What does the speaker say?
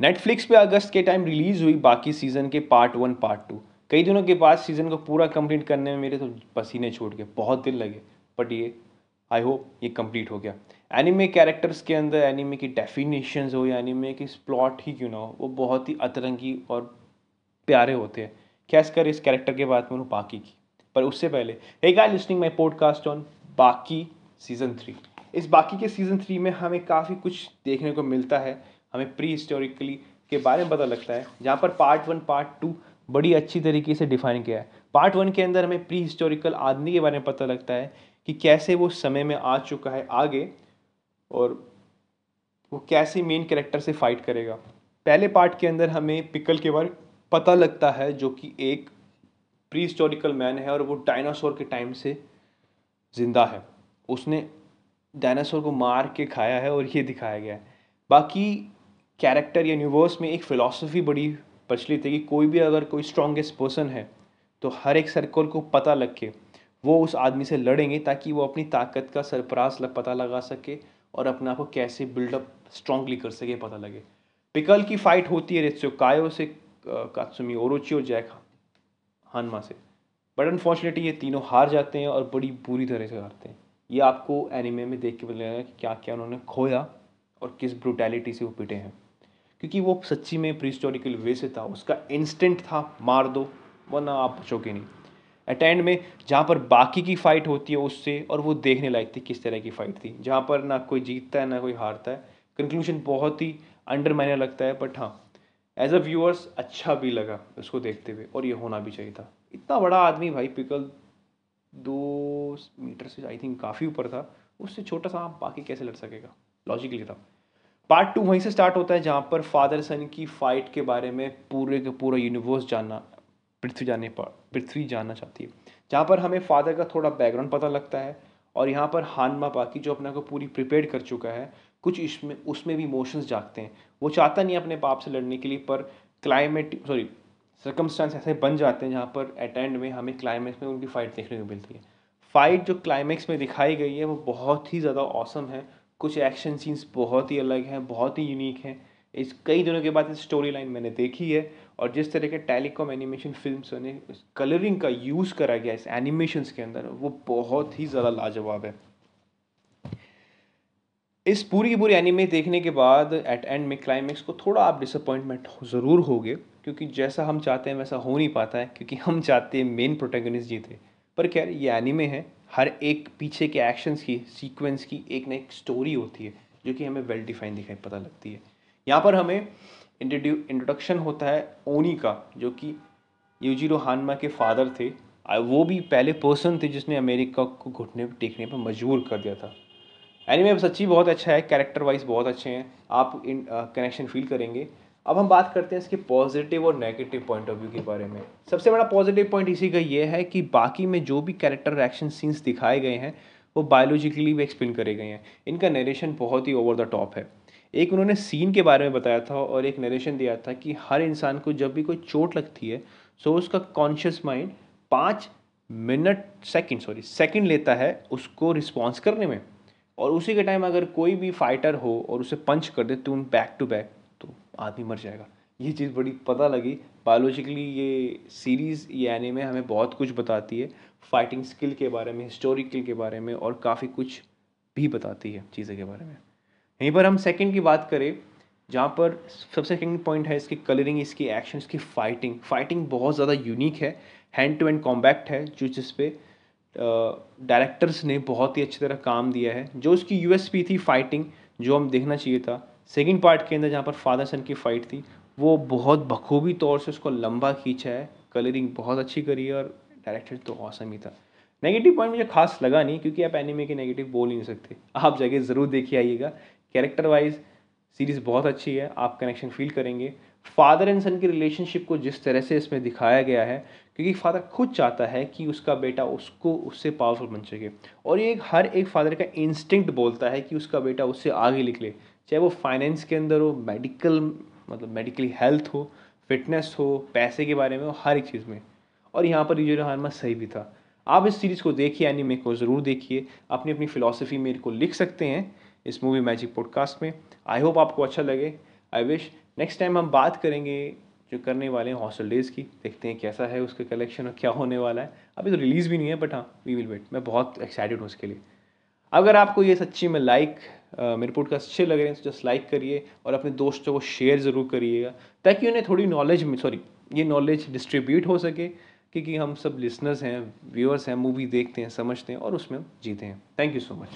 Netflix पे अगस्त के time release हुई, बाकी सीज़न के पार्ट वन पार्ट टू कई दिनों के बाद सीज़न को पूरा कंप्लीट करने में मेरे तो पसीने छूट गए, बहुत दिल लगे। बट ये आई होप ये कंप्लीट हो गया। एनिमे कैरेक्टर्स के अंदर एनिमे की डेफिनेशंस हो या एनिमे की प्लॉट ही क्यों ना हो, वो बहुत ही अतरंगी और प्यारे होते हैं। खासकर इस कैरेक्टर के बाद में बाकी की। पर उससे पहले एक I listening my podcast on बाकी सीज़न थ्री इस बाकी के सीज़न थ्री में हमें काफ़ी कुछ देखने को मिलता है। हमें प्री हिस्टोरिकली के बारे में पता लगता है। जहाँ पर पार्ट वन पार्ट टू बड़ी अच्छी तरीके से डिफाइन किया है। पार्ट वन के अंदर हमें प्री हिस्टोरिकल आदमी के बारे में पता लगता है कि कैसे वो समय में आ चुका है आगे और वो कैसे मेन कैरेक्टर से फाइट करेगा। पहले पार्ट के अंदर हमें पिकल के बारे पता लगता है जो कि एक प्री हिस्टोरिकल मैन है और वो डायनासोर के टाइम से ज़िंदा है। उसने डायनासोर को मार के खाया है और ये दिखाया गया है। बाकी कैरेक्टर या यूनिवर्स में एक फ़िलासफ़ी बड़ी प्रचलित है कि कोई भी अगर कोई स्ट्रॉन्गेस्ट पर्सन है तो हर एक सर्कल को पता लग के वो उस आदमी से लड़ेंगे ताकि वो अपनी ताकत का सरपरास पता लगा सके और अपने आप को कैसे बिल्डअप स्ट्रांगली कर सके पता लगे। पिकल की फाइट होती है रेत्सो कायो से कात्सुमी ओरोची और जैक हानमा से। बट अनफॉर्चुनेटली ये तीनों हार जाते हैं और बड़ी बुरी तरह से हारते हैं। ये आपको एनिमे में देख के मिलेगा कि क्या क्या उन्होंने खोया और किस ब्रूटैलिटी से वो पिटे हैं। क्योंकि वो सच्ची में प्री हिस्टोरिकल वे से था, उसका इंस्टेंट था, मार दो, वरना आप बचोगे नहीं। एट एंड में, जहाँ पर बाकी की फ़ाइट होती है उससे और वो देखने लायक थी किस तरह की फ़ाइट थी। जहाँ पर ना कोई जीतता है, ना कोई हारता है। कंक्लूजन बहुत ही अंडर मायने लगता है बट हाँ एज अ व्यूअर्स अच्छा भी लगा उसको देखते हुए और ये होना भी चाहिए था। इतना बड़ा आदमी भाई पिकल दो मीटर से आई थिंक काफ़ी ऊपर था, उससे छोटा सा आप बाकी कैसे लड़ सकेगा? लॉजिकली था। पार्ट टू वहीं से स्टार्ट होता है जहाँ पर फादर सन की फाइट के बारे में पूरे के पूरा यूनिवर्स जानना, पृथ्वी जाने पर पृथ्वी जानना चाहती है। जहाँ पर हमें फादर का थोड़ा बैकग्राउंड पता लगता है और यहाँ पर हानमा पाकी जो अपने को पूरी प्रिपेयर कर चुका है, कुछ इसमें, उसमें भी इमोशंस जागते हैं। वो चाहता नहीं अपने बाप से लड़ने के लिए, पर क्लाइमेट सॉरी सर्कमस्टांस ऐसे बन जाते हैं जहाँ पर एट एंड में हमें क्लाइमैक्स में उनकी फ़ाइट देखने को मिलती है। फ़ाइट जो क्लाइमैक्स में दिखाई गई है, वो बहुत ही ज़्यादा औसम है कुछ एक्शन सीन्स बहुत ही अलग हैं, बहुत ही यूनिक हैं। इस कई दिनों के बाद इस स्टोरी लाइन मैंने देखी है और जिस तरह के टेलीकॉम एनिमेशन फ़िल्म ने कलरिंग का यूज़ करा गया इस एनिमेशंस के अंदर, वो बहुत ही ज़्यादा लाजवाब है। इस पूरी की पूरी एनिमे देखने के बाद एट एंड में क्लाइमैक्स को थोड़ा आप डिसअपॉइंटमेंट ज़रूर होगे, क्योंकि जैसा हम चाहते हैं वैसा हो नहीं पाता है, क्योंकि हम चाहते हैं मेन प्रोटेगनिस्ट जीते। पर क्या ये एनिमे है। हर एक पीछे के एक्शंस की सीक्वेंस की एक ना एक स्टोरी होती है, जो कि हमें वेल डिफाइन दिखाई, पता लगती है। यहाँ पर हमें इंट्रोडक्शन होता है ओनी का, जो कि यूजीरो हानमा के फादर थे। वो भी पहले पर्सन थे जिसने अमेरिका को घुटने टेकने पर मजबूर कर दिया था। एनीमे सच्ची बहुत अच्छा है कैरेक्टर वाइज बहुत अच्छे हैं। आप इन कनेक्शन फील करेंगे। अब हम बात करते हैं इसके पॉजिटिव और नेगेटिव पॉइंट ऑफ़ व्यू के बारे में। सबसे बड़ा पॉजिटिव पॉइंट इसी का ये है कि बाकी में जो भी कैरेक्टर एक्शन सीन्स दिखाए गए हैं, वो बायोलॉजिकली भी एक्सप्लेन करे गए हैं। इनका नरेशन बहुत ही ओवर द टॉप है। एक उन्होंने सीन के बारे में बताया था और एक नरेशन दिया था कि हर इंसान को जब भी कोई चोट लगती है सो उसका कॉन्शियस माइंड पाँच मिनट सेकंड सॉरी सेकंड लेता है उसको रिस्पॉन्स करने में। और उसी के टाइम अगर कोई भी फाइटर हो और उसे पंच कर दे तो बैक टू बैक तो आदमी मर जाएगा। ये चीज़ बड़ी पता लगी। बायोलॉजिकली ये सीरीज़ ये एनिमे हमें बहुत कुछ बताती है। फाइटिंग स्किल के बारे में हिस्टोरिकल के बारे में और काफ़ी कुछ भी बताती है चीज़ें के बारे में। यहीं पर हम सेकंड की बात करें, जहाँ पर सबसे सेकंड पॉइंट है इसकी कलरिंग इसकी एक्शन इसकी फाइटिंग फाइटिंग बहुत ज़्यादा यूनिक है। हैंड टू हैंड कॉम्बैक्ट है, जो जिस पे डायरेक्टर्स ने बहुत ही अच्छी तरह काम दिया है। जो उसकी यूएसपी थी फाइटिंग जो हम देखना चाहिए था सेकेंड पार्ट के अंदर जहाँ पर फादर सन की फ़ाइट थी, वो बहुत बखूबी तौर से उसको लंबा खींचा है कलरिंग बहुत अच्छी करी है और डायरेक्टर तो औसम ही था। नेगेटिव पॉइंट मुझे खास लगा नहीं, क्योंकि आप एनिमे के नेगेटिव बोल ही नहीं सकते। आप जगह ज़रूर देखिए आइएगा। कैरेक्टर वाइज सीरीज़ बहुत अच्छी है, आप कनेक्शन फील करेंगे। फादर एंड सन की रिलेशनशिप को जिस तरह से इसमें दिखाया गया है, क्योंकि फादर खुद चाहता है कि उसका बेटा उसको उससे पावरफुल बन सके। और ये हर एक फादर का इंस्टिंक्ट बोलता है कि उसका बेटा उससे आगे निकले। चाहे वो फाइनेंस के अंदर हो मेडिकल मतलब मेडिकली हेल्थ हो फिटनेस हो, पैसे के बारे में हो, हर एक चीज़ में। और यहाँ पर यूज़र हारमा सही भी था। आप इस सीरीज़ को देखिए एनीमे को ज़रूर देखिए। अपनी अपनी फ़िलासफ़ी मेरे को लिख सकते हैं इस मूवी मैजिक पॉडकास्ट में। आई होप आपको अच्छा लगे। आई विश नेक्स्ट टाइम हम बात करेंगे जो करने वाले हैं हॉस्टल डेज़ की, देखते हैं कैसा है उसका कलेक्शन और क्या होने वाला है। अभी तो रिलीज़ भी नहीं है बट हाँ वी विल वेट मैं बहुत एक्साइटेड हूँ उसके लिए। अगर आपको ये सच्ची में लाइक मेरे पॉडकास्ट अच्छे लग रहे हैं तो जस्ट लाइक करिए और अपने दोस्तों को शेयर ज़रूर करिएगा, ताकि उन्हें थोड़ी नॉलेज सॉरी ये नॉलेज डिस्ट्रीब्यूट हो सके, क्योंकि हम सब लिसनर्स हैं व्यूअर्स हैं मूवी देखते हैं, समझते हैं और उसमें जीते हैं। Thank you so much